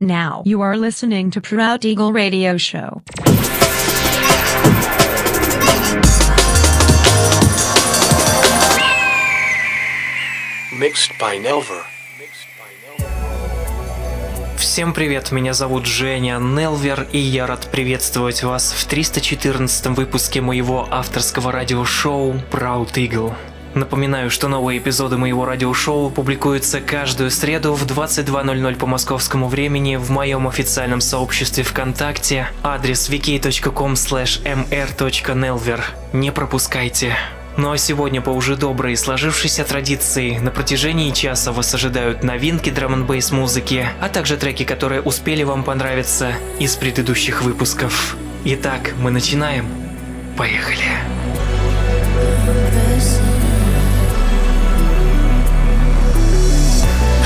now. You are listening to Proud Eagle Radio Show. Mixed by Nelver. Всем привет, меня зовут Женя Нелвер, и я рад приветствовать вас в 314 выпуске моего авторского радиошоу Proud Eagle. Напоминаю, что новые эпизоды моего радиошоу публикуются каждую среду в 22.00 по московскому времени в моем официальном сообществе ВКонтакте, адрес wiki.com mr.nelver. Не пропускайте. Ну а сегодня по уже доброй сложившейся традиции на протяжении часа вас ожидают новинки драм н музыки, а также треки, которые успели вам понравиться из предыдущих выпусков. Итак, мы начинаем. Поехали. Поехали.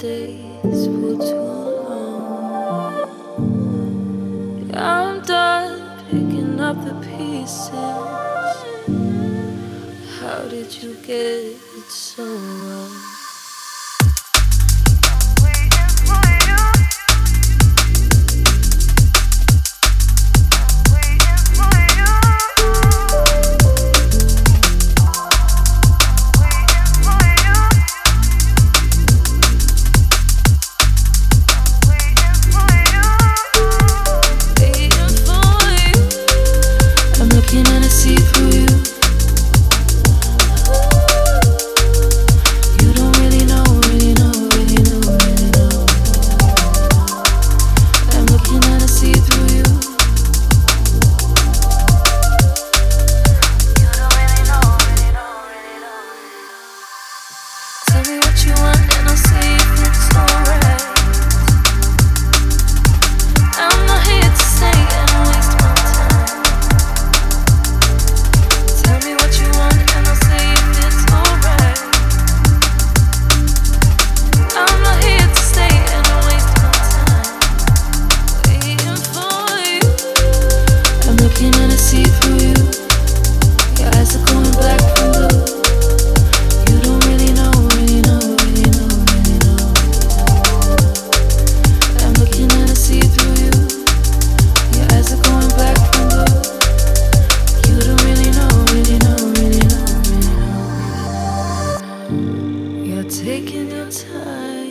days for too long. I'm done picking up the pieces. How did you get so wrong?